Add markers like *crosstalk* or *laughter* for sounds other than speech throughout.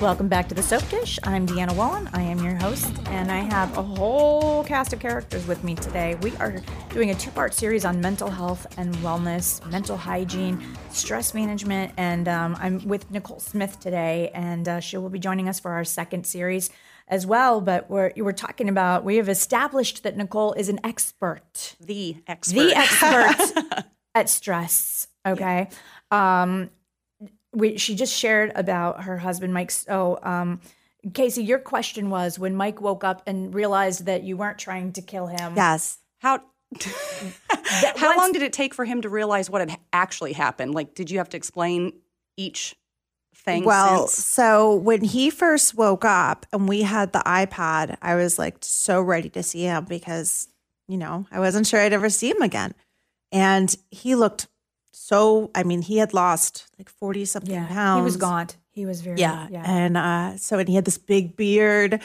Welcome back to the Soap Dish. I'm Deanna Wallin. I am your host, and I have a whole cast of characters with me today. We are doing a two part series on mental health and wellness, mental hygiene, stress management, and um, I'm with Nicole Smith today, and uh, she will be joining us for our second series as well. But we're, we're talking about, we have established that Nicole is an expert, The expert. the *laughs* expert at stress. Okay. Um, we, she just shared about her husband Mike. So, um, Casey, your question was when Mike woke up and realized that you weren't trying to kill him. Yes. How *laughs* how once- long did it take for him to realize what had actually happened? Like, did you have to explain each thing? Well, since? so when he first woke up and we had the iPad, I was like so ready to see him because, you know, I wasn't sure I'd ever see him again. And he looked so, I mean, he had lost like 40 something Yeah, pounds. he was gaunt. He was very Yeah. yeah. And uh, so, and he had this big beard.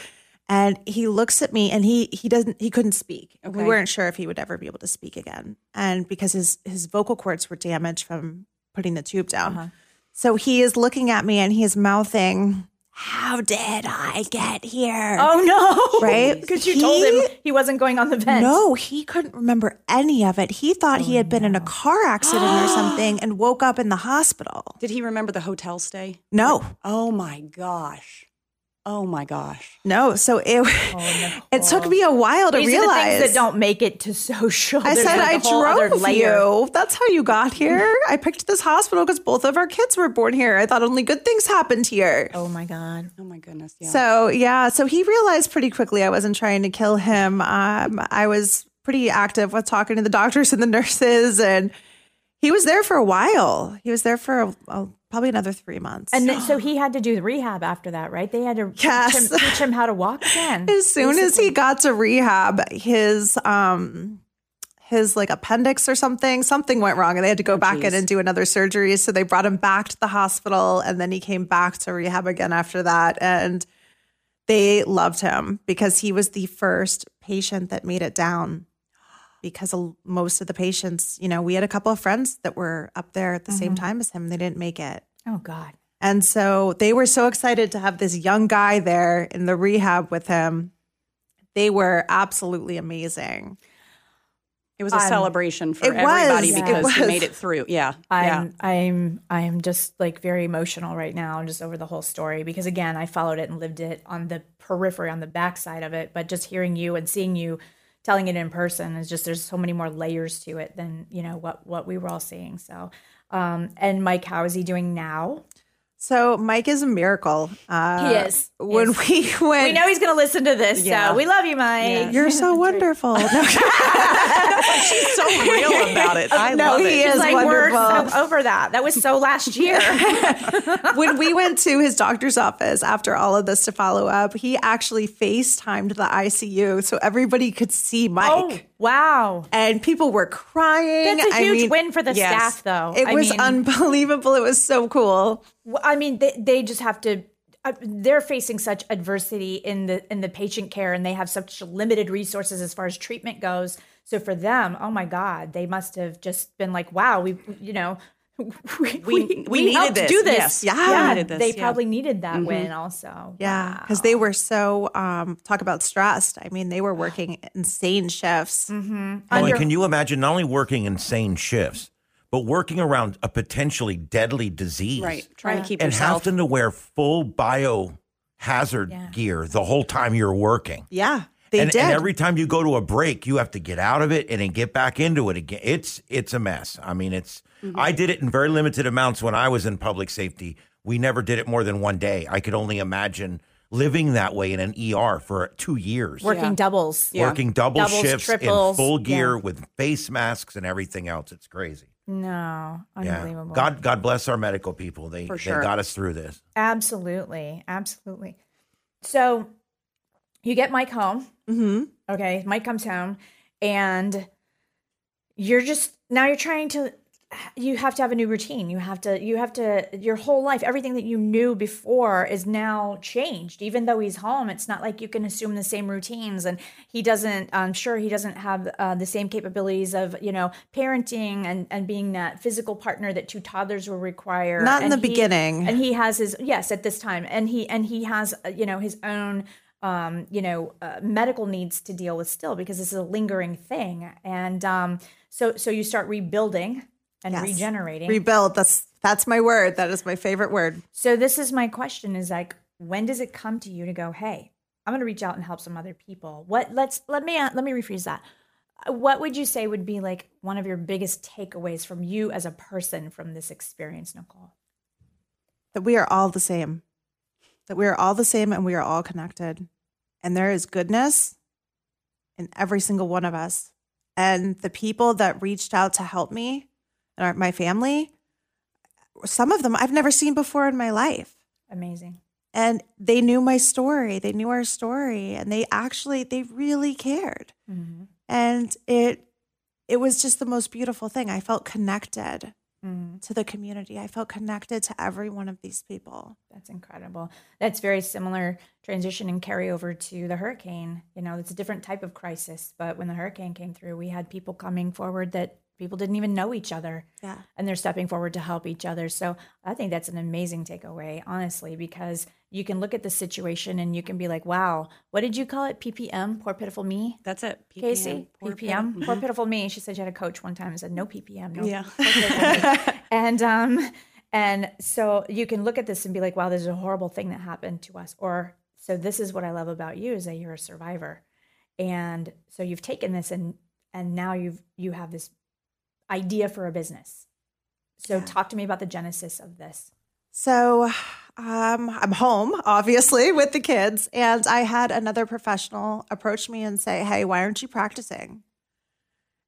And he looks at me and he he doesn't he couldn't speak. We weren't sure if he would ever be able to speak again. And because his his vocal cords were damaged from putting the tube down. Uh-huh. So he is looking at me and he is mouthing, How did I get here? Oh no! Right? *laughs* Because you told him he wasn't going on the vent. No, he couldn't remember any of it. He thought he oh, had been in a car accident or *gasps* something and woke up in the hospital. did he remember the hotel stay? No, Oh my gosh! Oh my gosh! no. So it *laughs* it took me a while to These realize. are the things that don't make it to *laughs* social. I There's said like I a whole other drove you. That's how you got here. *laughs* I picked this hospital because both of our kids were born here. I thought only good things happened here. Oh my god! Oh my goodness! Yeah. So yeah, so he realized pretty quickly I wasn't trying to kill him. Um, I was pretty active with talking to the doctors and the nurses, and he was there for a while. He was there for a, a, probably another three months. And then, so *gasps* he had to do the rehab after that, right? They had to Yes. teach, him, teach him how to walk again. *laughs* as soon as he got to rehab, his um his like appendix or something, something went wrong and they had to go back in and do another surgery. So they brought him back to the hospital and then he came back to rehab again after that. And they loved him because he was the first patient that made it down. Because most of the patients, you know, we had a couple of friends that were up there at the same time as him. They didn't make it. Oh god! And so they were so excited to have this young guy there in the rehab with him. They were absolutely amazing. it was a celebration for was, everybody yeah. because he made it through. Yeah. yeah. I'm I'm I'm just like very emotional right now, just over the whole story because again, I followed it and lived it on the periphery, on the backside of it. But just hearing you and seeing you telling it in person is just there's so many more layers to it than you know what what we were all seeing. So, um, and Mike, how is he doing now? So Mike is a miracle. Uh, He is. When Yes. we *laughs* went, We know he's going to listen to this, Yeah. so we love you, Mike. you're so *laughs* wonderful. *laughs* No, She's so real about it. I No, love he it. is. like we're wonderful. so over that. That was so last year. when we went to his doctor's office after all of this to follow up, he actually FaceTimed the ICU so everybody could see Mike. oh wow, And people were crying. that's a huge mean, win for the yes. staff, though. It I was mean- unbelievable. It was so cool. I mean, they, they just have to. Uh, they're facing such adversity in the in the patient care, and they have such limited resources as far as treatment goes. So for them, oh my God, they must have just been like, "Wow, we, you know, *laughs* we We- we needed helped this. do this. Yes. Yeah. yeah, this, they yeah. Mm-hmm. probably needed that win also. Yeah, because they were so um, talk about stressed. I mean, they were working insane shifts. Mm-hmm. Well, and can you imagine not only working insane shifts, but working around a potentially deadly disease? Right. Trying to keep And yourself. having to wear full bio hazard Yeah. gear the whole time you're working. Yeah, they and, did. and every time you go to a break, you have to get out of it and then get back into it again. It's it's a mess. I mean, it's Mm-hmm. I did it in very limited amounts when I was in public safety. We never did it more than one day. I could only imagine living that way in an ER for two years. working Yeah. doubles. Yeah. Working double Doubles, shifts triples, in full gear yeah. with face masks and everything else. It's crazy. No, Yeah. unbelievable. God God bless our medical people. They For they got us through this. Absolutely. Absolutely. So you get Mike home. hmm Okay. Mike comes home and you're just now you're trying to you have to have a new routine you have to you have to your whole life everything that you knew before is now changed even though he's home it's not like you can assume the same routines and he doesn't i'm sure he doesn't have uh, the same capabilities of you know parenting and and being that physical partner that two toddlers will require Not in And the he- beginning. and he has his yes at this time and he and he has uh, you know his own um, you know uh, medical needs to deal with still because this is a lingering thing and um, so so you start rebuilding and Yes. regenerating Rebuild. That's that's my word. That is my favorite word. so this is my question is like when does it come to you to go hey i'm going to reach out and help some other people what let's let me uh, let me rephrase that Uh, what would you say would be like one of your biggest takeaways from you as a person from this experience nicole That we are all the same. That we are all the same and we are all connected. And there is goodness in every single one of us. And the people that reached out to help me and my family, some of them I've never seen before in my life. amazing and they knew my story they knew our story and they actually they really cared mm-hmm. and it it was just the most beautiful thing i felt connected Mm-hmm. to the community i felt connected to every one of these people That's incredible. That's very similar transition and carryover to the hurricane. You know, it's a different type of crisis, but when the hurricane came through, we had people coming forward that people didn't even know each other. Yeah. And they're stepping forward to help each other. So I think that's an amazing takeaway, honestly, because you can look at the situation and you can be like, wow, what did you call it? PPM, poor pitiful me? That's it. PPM, Casey, poor PPM, pitiful- poor pitiful me. She said she had a coach one time and said no PPM, no. Yeah. poor pitiful me. *laughs* and um, and so you can look at this and be like, wow, this is a horrible thing that happened to us. Or so this is what I love about you is that you're a survivor, and so you've taken this and and now you've you have this idea for a business. So talk to me about the genesis of this. so um, i'm home obviously *laughs* with the kids and i had another professional approach me and say hey why aren't you practicing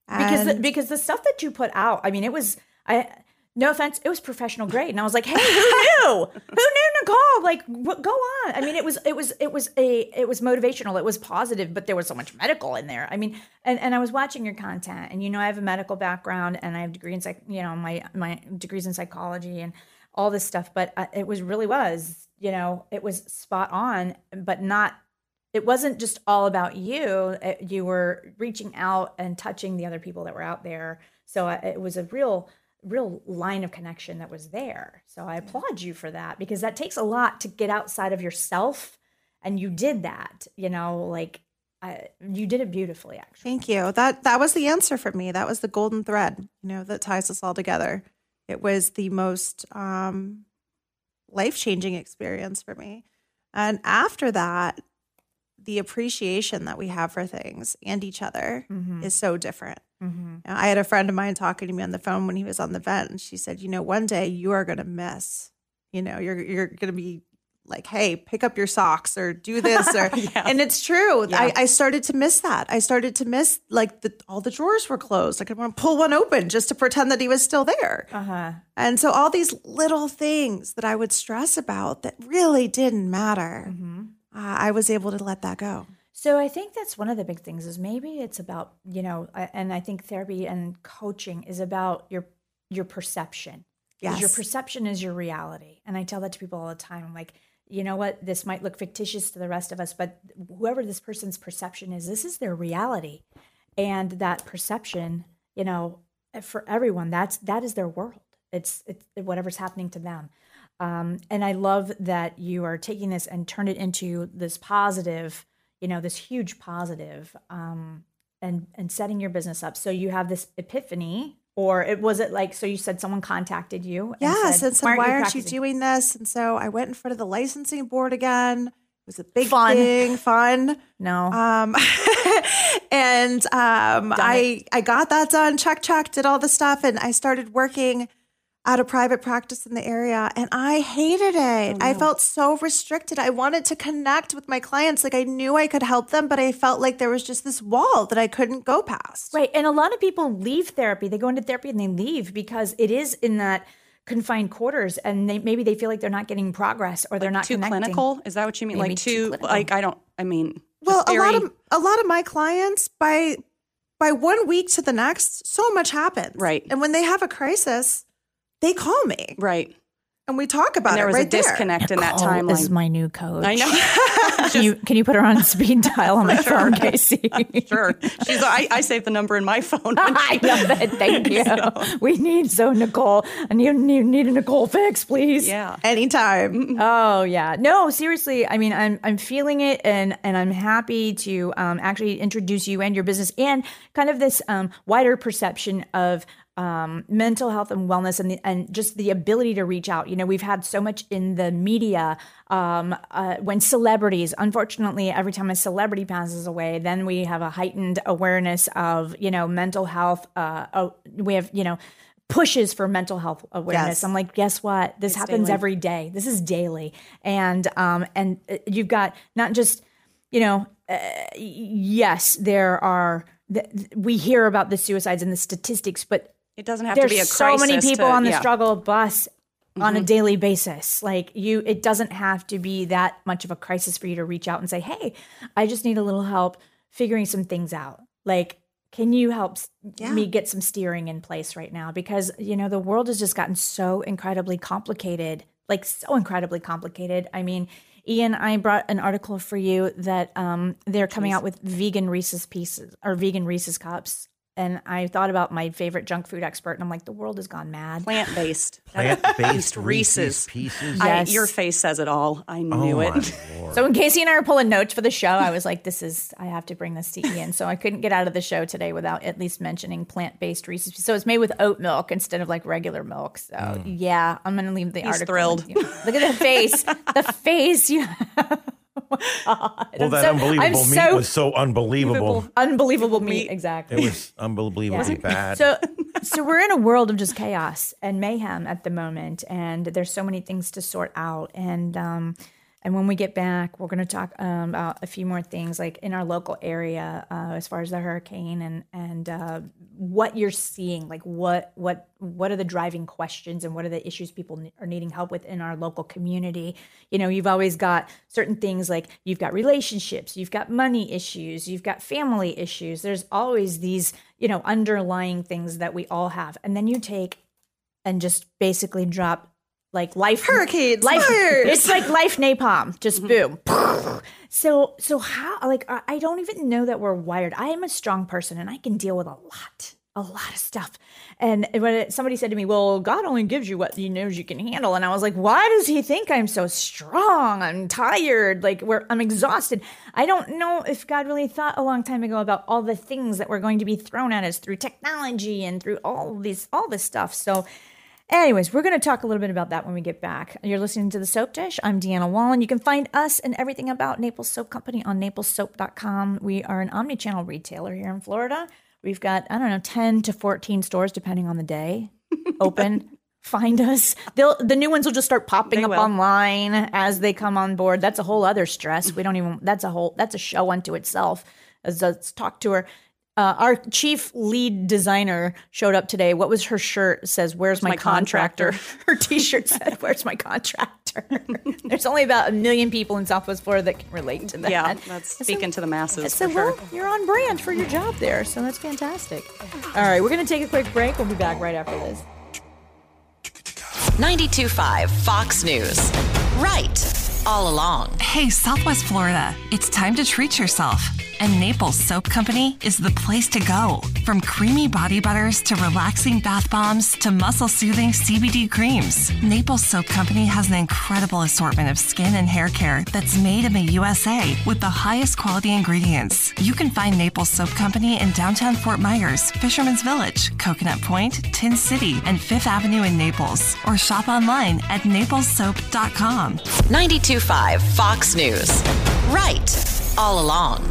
because the, because the stuff that you put out, I mean, it was I. No offense, it was professional grade, and I was like, "Hey, *laughs* who knew? who knew Nicole? Like, what, go on." I mean, it was it was it was a it was motivational, it was positive, but there was so much medical in there. I mean, and, and I was watching your content, and you know, I have a medical background, and I have degree in psych, you know, my my degrees in psychology and all this stuff, but uh, it was really was, you know, it was spot on, but not it wasn't just all about you. It- you were reaching out and touching the other people that were out there. So uh, it was a real, real line of connection that was there. So I applaud you for that because that takes a lot to get outside of yourself, and you did that. You know, like I, you did it beautifully, actually. Thank you. That that was the answer for me. That was the golden thread, you know, that ties us all together. It was the most um, life changing experience for me. And after that, the appreciation that we have for things and each other is so different. Mm-hmm. I had a friend of mine talking to me on the phone when he was on the vent, and she said, "You know, one day you are going to miss. You know, you're you're going to be like, hey, pick up your socks or do *laughs* this or." And it's true. I, I started to miss that. I started to miss like the all the drawers were closed. Like I want to pull one open just to pretend that he was still there. Uh huh. And so all these little things that I would stress about that really didn't matter, uh, I was able to let that go. So I think that's one of the big things is maybe it's about you know, and I think therapy and coaching is about your your perception. 'Cause Your perception is your reality, and I tell that to people all the time. I'm like, you know what? This might look fictitious to the rest of us, but whoever this person's perception is, this is their reality, and that perception, you know, for everyone, that's that is their world. It's it's whatever's happening to them. Um, and I love that you are taking this and turn it into this positive, you know, this huge positive, um, and and setting your business up. So you have this epiphany, or it was it like so? You said someone contacted you. And Yes, and said, why, aren't, you practicing?" doing this? And so I went in front of the licensing board again. It was a big Fun. thing, fun. No, Um, *laughs* and um, I I got that done. Check, check. Did all the stuff, and I started working at a private practice in the area, and I hated it. Oh, I felt so restricted. I wanted to connect with my clients, like I knew I could help them, but I felt like there was just this wall that I couldn't go past. Right. And a lot of people leave therapy. They go into therapy and they leave because it is in that confined quarters and they maybe they feel like they're not getting progress or they're not too connecting. clinical. Is that what you mean? Maybe like too too, like I don't. I mean, Well, just a lot of a lot of my clients by by one week to the next, so much happens. Right. And when they have a crisis, they call me Right. and we talk about And there it was right a there. disconnect in that Nicole timeline. is my new coach. I know. *laughs* Can you can you put her on speed dial on my *laughs* phone, Casey? *laughs* sure. She's. I, I saved the number in my phone. I love it. Thank you. We need so Nicole. I need, need need a Nicole fix, please. yeah. Anytime. Oh yeah. No, seriously. I mean, I'm I'm feeling it, and and I'm happy to um, actually introduce you and your business, and kind of this um, wider perception of. Um, mental health and wellness and the, and just the ability to reach out. You know, we've had so much in the media um, uh, when celebrities. Unfortunately, every time a celebrity passes away, then we have a heightened awareness of you know mental health. Uh, oh, we have you know pushes for mental health awareness. Yes. I'm like, guess what? This happens daily. every day. This is daily, and um, and uh, you've got not just you know, uh, yes, there are. We hear about the suicides and the statistics, but It doesn't have there's to be a so crisis. many people to- on the yeah. Mm-hmm. struggle bus on a daily basis like you it doesn't have to be that much of a crisis for you to reach out and say hey i just need a little help figuring some things out like can you help Yeah. me get some steering in place right now because you know the world has just gotten so incredibly complicated like so incredibly complicated i mean ian i brought an article for you that um, they're coming out with vegan reese's pieces or vegan reese's cups and i thought about my favorite junk food expert and i'm like the world has gone mad Plant based. Plant-based *laughs* Reese's. Reese's Pieces. Yes. your face says it all. I oh knew my *laughs* it. So when Casey and I are pulling notes for the show, I was like, "This is I have to bring this to Ian." So I couldn't get out of the show today without at least mentioning plant-based Reese's. So it's made with oat milk instead of like regular milk. So Mm. yeah, I'm gonna leave the He's article. thrilled. Look at the face, *laughs* the face you have. Oh my God. Well, I'm that so- unbelievable I'm meat so was so unbelievable. unbelievable meat. Exactly. It was unbelievably bad. So, so we're in a world of just chaos and mayhem at the moment, and there's so many things to sort out. And um, and when we get back, we're going to talk um, about a few more things, like in our local area, uh, as far as the hurricane and and uh, what you're seeing, like what what what are the driving questions and what are the issues people ne- are needing help with in our local community. You know, you've always got certain things like you've got relationships, you've got money issues, you've got family issues. There's always these you know underlying things that we all have, and then you take and just basically drop like life Hurricanes, life fires. it's like life napalm. Just mm-hmm. boom. So so how like I I don't even know that we're wired. I am a strong person and i can deal with a lot a lot of stuff. And when it, somebody said to me well god only gives you what he knows you can handle. And i was like why does he think i'm so strong? I'm tired. Like we're i'm exhausted. I don't know if god really thought a long time ago about all the things that were going to be thrown at us through technology and through all these all this stuff. So Anyways, we're going to talk a little bit about that when we get back. You're listening to The Soap Dish. I'm Deanna Wallin. You can find us and everything about Naples Soap Company on naplessoap.com. We are an omni channel retailer here in Florida. We've got, I don't know, 10 to 14 stores, depending on the day, *laughs* open. Find us. They'll, the new ones will just start popping They up will. online as they come on board. That's a whole other stress. We don't even, that's a whole, that's a show unto itself. As let's talk to her. Uh, our chief lead designer showed up today. What was her shirt? It says, "Where's my, my contractor?" contractor? *laughs* Her T-shirt *laughs* said, "Where's my contractor?" *laughs* There's only about a million people in Southwest Florida that can relate to that. Yeah, that's speaking to the masses So for sure. well, you're on brand for your job there, so that's fantastic. All right, we're gonna take a quick break. We'll be back right after this. 92.5 Fox News. Right. All along. Hey, Southwest Florida, it's time to treat yourself. And Naples Soap Company is the place to go. From creamy body butters to relaxing bath bombs to muscle soothing CBD creams, Naples Soap Company has an incredible assortment of skin and hair care that's made in the USA with the highest quality ingredients. You can find Naples Soap Company in downtown Fort Myers, Fisherman's Village, Coconut Point, Tin City, and Fifth Avenue in Naples, or shop online at naplessoap.com. 92.5 Fox News. Right. All along.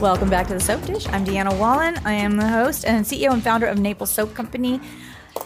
Welcome back to the Soap Dish. I'm Deanna Wallin. I am the host and CEO and founder of Naples Soap Company.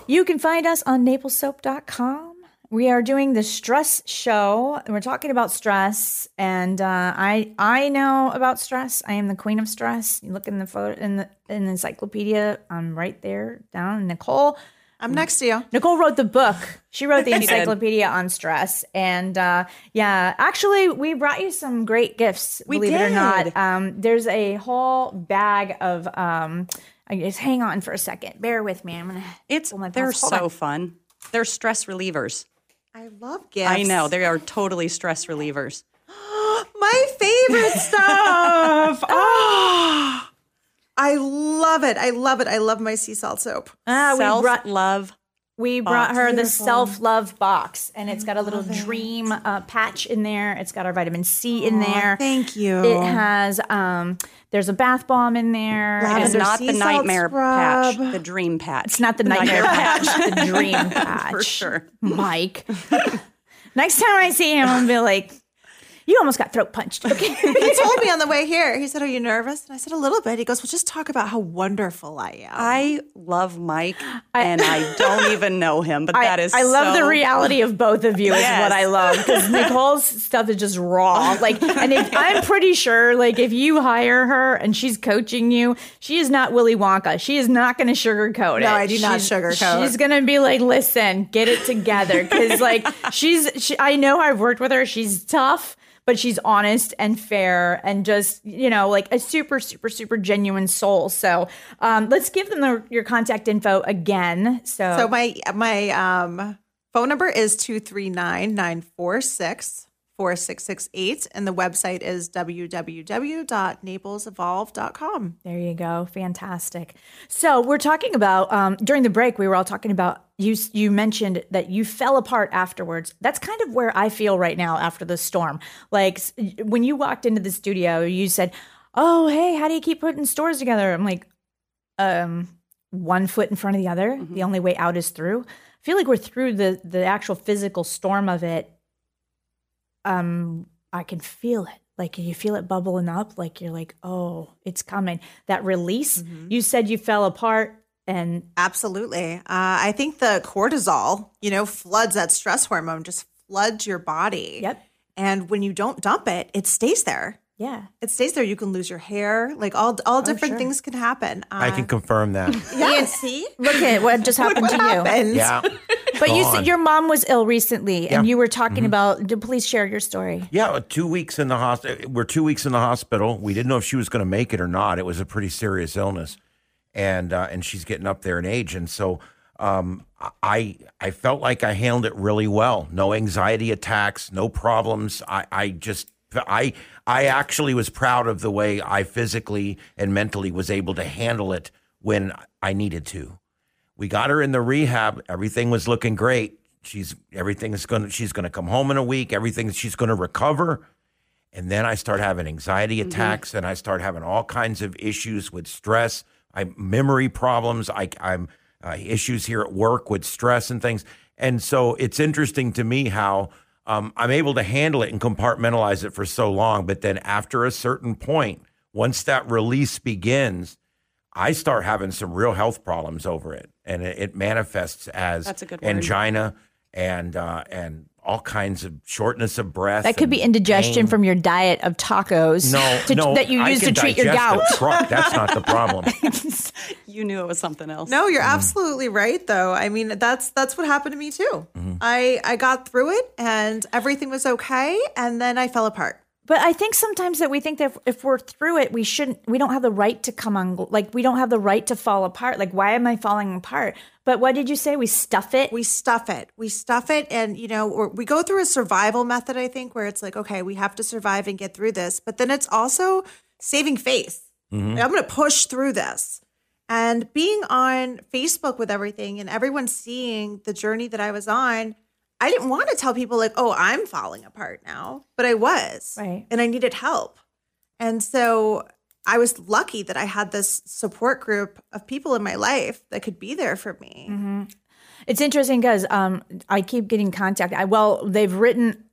You can find us on naplessoap.com. We are doing the stress show. and We're talking about stress, and uh, I I know about stress. I am the queen of stress. You look in the photo in the in the encyclopedia. I'm right there down. Nicole, I'm next to you. Nicole wrote the book. She wrote the *laughs* encyclopedia on stress, and uh, yeah, actually, we brought you some great gifts. We believe it or not, um, there's a whole bag of. Um, I guess hang on for a second. Bear with me. I'm gonna. It's they're so on. fun. They're stress relievers. I love gifts. I know they are totally stress relievers. *gasps* My favorite stuff. *laughs* oh, *gasps* I love it. I love it. I love my sea salt soap. Ah, we Self brought love. We brought her the self love box, and it's got a little dream uh, patch in there. It's got our vitamin C in there. Thank you. It has um. There's a bath bomb in there. It's not the salt nightmare patch, the dream patch. It's not the nightmare patch, the dream *laughs* patch. for sure. Mike. *laughs* Next time I see him, I'm gonna be like, "You almost got throat punched." Okay. *laughs* he told me on the way here. He said, "Are you nervous?" And I said, "A little bit." He goes, "Well, just talk about how wonderful I am." I love Mike, and I *laughs* don't even know him, but that is I love the so- reality of both of you. Is Yes. what I love because *laughs* Nicole's stuff is just raw. Like, and if, I'm pretty sure, like, if you hire her and she's coaching you, she is not Willy Wonka. She is not going to sugarcoat it. No, I do not She's- sugarcoat. She's going to be like, "Listen, get it together," because like she's. She, I know I've worked with her. She's tough. But she's honest and fair and just, you know, like a super, super, super genuine soul. So um, let's give them the, your contact info again. So, So my my um, phone number is 239-946-4668 and the website is www.naplesevolve.com. There you go. Fantastic. So we're talking about um, during the break. We were all talking about you. You mentioned that you fell apart afterwards. That's kind of where I feel right now after the storm. Like when you walked into the studio, you said, "Oh, hey, how do you keep putting stores together?" I'm like, um, one foot in front of the other. The only way out is through. I feel like we're through the the actual physical storm of it. Um, I can feel it. Like you feel it bubbling up. Like you're like, oh, it's coming. That release. You said you fell apart, and Absolutely. Uh, I think the cortisol, you know, floods that stress hormone, just floods your body. Yep. And when you don't dump it, it stays there. yeah, It stays there. You can lose your hair. Like all all different sure. things can happen. Uh, I can confirm that. *laughs* yeah, see? look at what just happened What to you. Yeah. But you said your mom was ill recently, and Yeah. Mm-hmm. you were talking about. Please share your story. Yeah, two weeks in the hospital. We're two weeks in the hospital. We didn't know if she was going to make it or not. It was a pretty serious illness, and uh, and she's getting up there in age, and so um, I I felt like I handled it really well. No anxiety attacks, no problems. I I just I I actually was proud of the way I physically and mentally was able to handle it when I needed to. We got her in the rehab. Everything was looking great. She's everything is going to she's going to come home in a week. Everything she's going to recover. And then I start having anxiety attacks and I start having all kinds of issues with stress. I memory problems. I I'm uh, issues here at work with stress and things. And so it's interesting to me how um, I'm able to handle it and compartmentalize it for so long. But then after a certain point, once that release begins, I start having some real health problems over it, and it, it manifests as That's a good word. angina and uh, and all kinds of shortness of breath. That could be indigestion pain. from your diet of tacos. no, *laughs* to- no, that you I use to treat your gout. truck. That's not the problem. *laughs* *laughs* You knew it was something else. No, Mm-hmm. you're absolutely right though. I mean, that's that's what happened to me too. Mm-hmm. I I got through it and everything was okay and then I fell apart. But I think sometimes that we think that if, if we're through it, we shouldn't. We don't have the right to come on. Like we don't have the right to fall apart. Like why am I falling apart? But what did you say? We stuff it. We stuff it. We stuff it and you know, or we go through a survival method I think where it's like, okay, we have to survive and get through this, but then it's also saving face. Mm-hmm. I'm going to push through this. And being on Facebook with everything and everyone seeing the journey that I was on, I didn't want to tell people like, "Oh, I'm falling apart now," but I was. Right. And I needed help. And so I was lucky that I had this support group of people in my life that could be there for me. Mm-hmm. It's interesting because um, I keep getting contact. I, well, they've written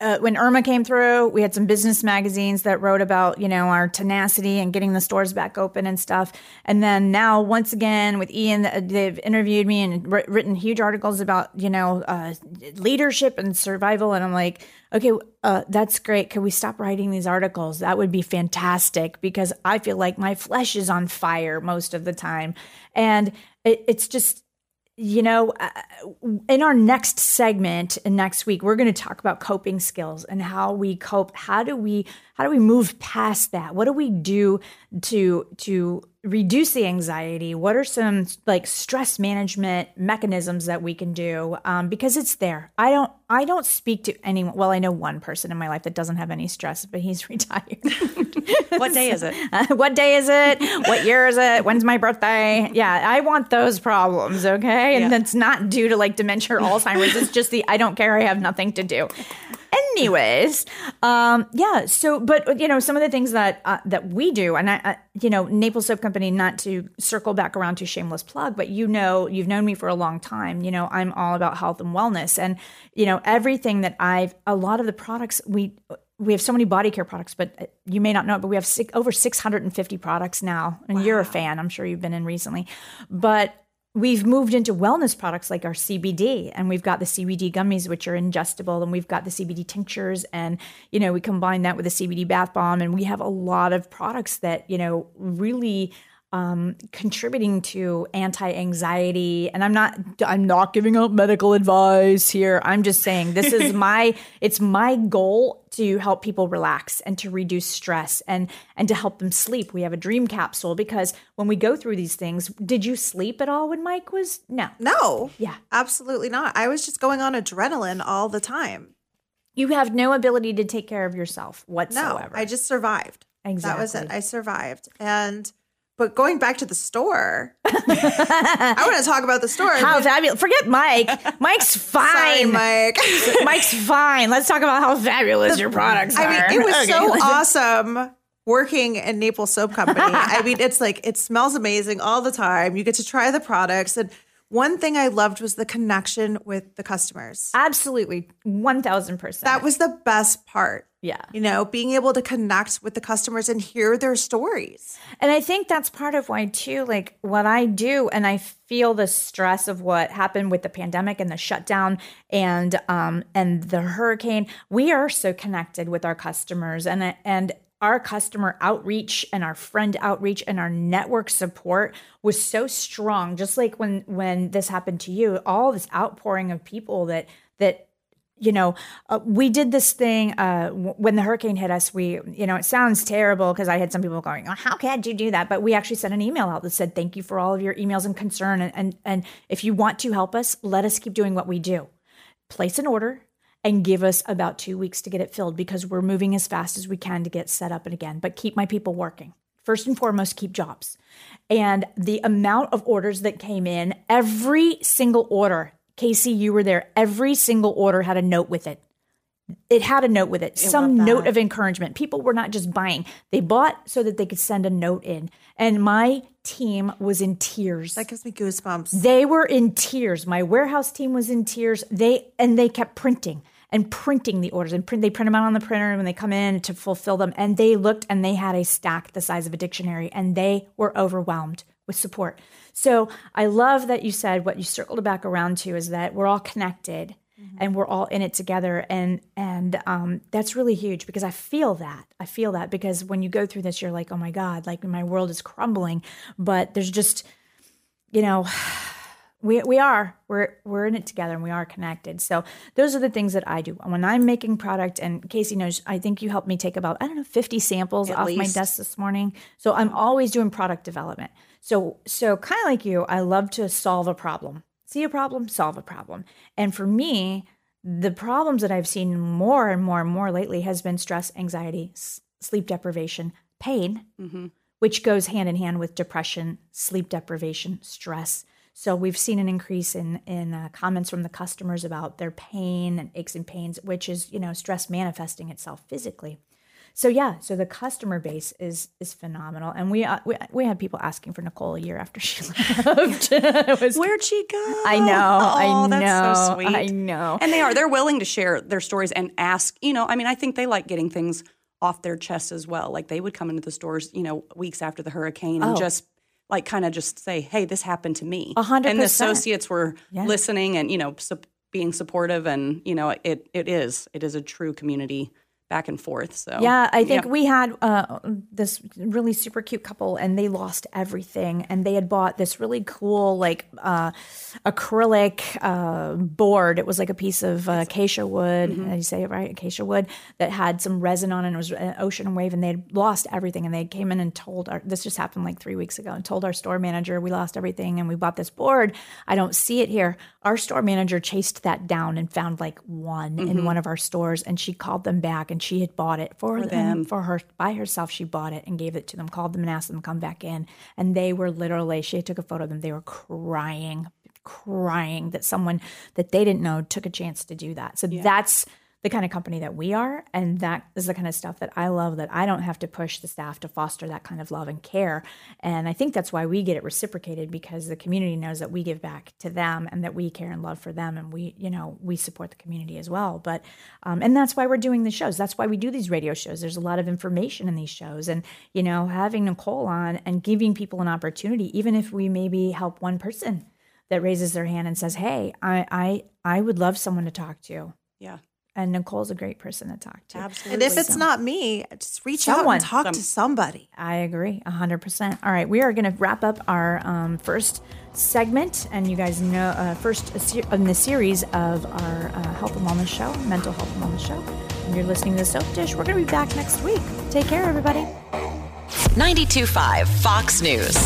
uh, when Irma came through. We had some business magazines that wrote about you know our tenacity and getting the stores back open and stuff. And then now, once again, with Ian, uh, they've interviewed me and wr- written huge articles about you know uh, leadership and survival. And I'm like, okay, uh, that's great. Can we stop writing these articles? That would be fantastic because I feel like my flesh is on fire most of the time, and it, it's just you know, uh, in our next segment next week, we're going to talk about coping skills and how we cope. How do we how do we move past that? What do we do to to reduce the anxiety? What are some like stress management mechanisms that we can do? Um, because it's there. I don't I don't speak to anyone. Well, I know one person in my life that doesn't have any stress, but he's *laughs* retired. What day is it? *laughs* Uh, what day is it? What year is it? When's my birthday? Yeah, I want those problems, okay? And Yeah. that's not due to like dementia or Alzheimer's. It's just the I don't care, I have nothing to do. Anyways, um, yeah. So, but you know, some of the things that uh, that we do, and I, I, you know, Naples Soap Company. Not to circle back around to shameless plug, but you know, you've known me for a long time. You know, I'm all about health and wellness, and you know, everything that I've. A lot of the products we we have so many body care products, but uh, you may not know it, but we have six, over 650 products now. And you're a fan. I'm sure you've been in recently. But we've moved into wellness products like our CBD, and we've got the CBD gummies, which are ingestible, and we've got the CBD tinctures. And, you know, we combine that with a CBD bath bomb. And we have a lot of products that, you know, really um, contributing to anti-anxiety and i'm not i'm not giving out medical advice here i'm just saying this is *laughs* my it's my goal to help people relax and to reduce stress and and to help them sleep we have a dream capsule because when we go through these things did you sleep at all when mike was no No. Yeah. Absolutely not. I was just going on adrenaline all the time. you have no ability to take care of yourself whatsoever. No, I just survived. That was it. I survived. And but going back to the store, *laughs* I want to talk about the store. how fabulous forget mike mike's *laughs* Sorry, fine Mike. *laughs* mike's fine let's talk about how fabulous your products are I mean, it was Okay. so awesome working in Naples Soap Company. I mean, it's like it smells amazing all the time. You get to try the products. And one thing I loved was the connection with the customers. Absolutely, one thousand percent. That was the best part. Yeah. You know, being able to connect with the customers and hear their stories. and I think that's part of why too. Like what I do, and I feel the stress of what happened with the pandemic and the shutdown and um and the hurricane. We are so connected with our customers, and and our customer outreach and our friend outreach and our network support was so strong. Just like when when this happened to you, all this outpouring of people that that you know, uh, we did this thing uh, w- when the hurricane hit us. We, you know, it sounds terrible because I had some people going, oh, "How can you do that?" But we actually sent an email out that said, "Thank you for all of your emails and concern, and and, and if you want to help us, let us keep doing what we do. Place an order." And give us about two weeks to get it filled because we're moving as fast as we can to get set up and again. But keep my people working. First and foremost, keep jobs. And the amount of orders that came in, every single order, Casey, you were there, every single order had a note with it. It had a note with it, some note of encouragement. People were not just buying, they bought so that they could send a note in. And my team was in tears. That gives me goosebumps. They were in tears. My warehouse team was in tears. They and they kept printing and printing the orders and print. They print them out on the printer And when they come in to fulfill them. And they looked and they had a stack the size of a dictionary, and they were overwhelmed with support. So I love that you said what you circled back around to is that we're all connected and we're all in it together. And and um, that's really huge because i feel that i feel that because when you go through this you're like oh my god like my world is crumbling. But there's just you know we we are. We're we're in it together and we are connected. So those are the things that i do. When i'm making product and casey knows i think you helped me take about i don't know 50 samples off my desk this morning. So i'm always doing product development. So so kind of like you i love to solve a problem. See a problem? Solve a problem. And for me the problems that i've seen more and more and more lately has been stress anxiety s- sleep deprivation pain mm-hmm. which goes hand in hand with depression, sleep deprivation, stress. So we've seen an increase in in uh, comments from the customers about their pain and aches and pains, which is you know stress manifesting itself physically. So yeah, so the customer base is is phenomenal, and we uh, we, we had people asking for Nicole a year after she *laughs* left. *laughs* Where'd she go? I know, I Oh, that's so know, sweet. I know. And they are. They're willing to share their stories and ask. You know, I mean, I think they like getting things off their chest as well. Like they would come into the stores, you know, weeks after the hurricane and just like kind of just say, "Hey, this happened to me." A hundred And the associates were listening and you know, sup being supportive, and you know, it it is it is a true community back and forth. So Yeah, I think we had uh, this really super cute couple, and they lost everything, and they had bought this really cool like uh, acrylic uh, board. It was like a piece of uh, acacia wood. Mm-hmm. Did you say it right? Acacia wood that had some resin on it. And it was an ocean wave, and they had lost everything. And they came in and told our this just happened like three weeks ago, and told our store manager we lost everything, and we bought this board. I don't see it here. Our store manager chased that down and found like one Mm-hmm. in one of our stores, and she called them back, and she had bought it for, them, for her by herself. She bought it and gave it to them, called them and asked them to come back in, and they were literally. She took a photo of them. They were crying, crying that someone that they didn't know took a chance to do that. So that's the kind of company that we are and that is the kind of stuff that I love that I don't have to push the staff to foster that kind of love and care. And I think that's why we get it reciprocated because the community knows that we give back to them and that we care and love for them and we you know we support the community as well. But um, and that's why we're doing the shows. That's why we do these radio shows. There's a lot of information in these shows. And you know having Nicole on and giving people an opportunity even if we maybe help one person that raises their hand and says hey I I I would love someone to talk to yeah, and Nicole's a great person to talk to. absolutely. And if it's not me, just reach out and talk to somebody. I agree, 100%. All right, we are going to wrap up our um, first segment, and you guys know, uh, first in the series of our uh, health and wellness show, mental health and wellness show. And you're listening to the Soap Dish. We're going to be back next week. Take care, everybody. 92.5 Fox News.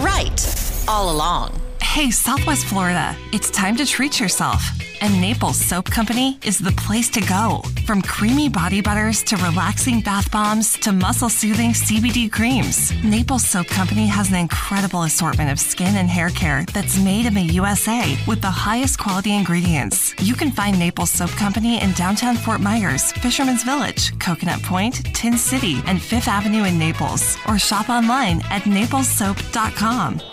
Right. All along. Hey, Southwest Florida, it's time to treat yourself. And Naples Soap Company is the place to go. From creamy body butters to relaxing bath bombs to muscle soothing CBD creams, Naples Soap Company has an incredible assortment of skin and hair care that's made in the USA with the highest quality ingredients. You can find Naples Soap Company in downtown Fort Myers, Fisherman's Village, Coconut Point, Tin City, and Fifth Avenue in Naples, or shop online at naplessoap.com.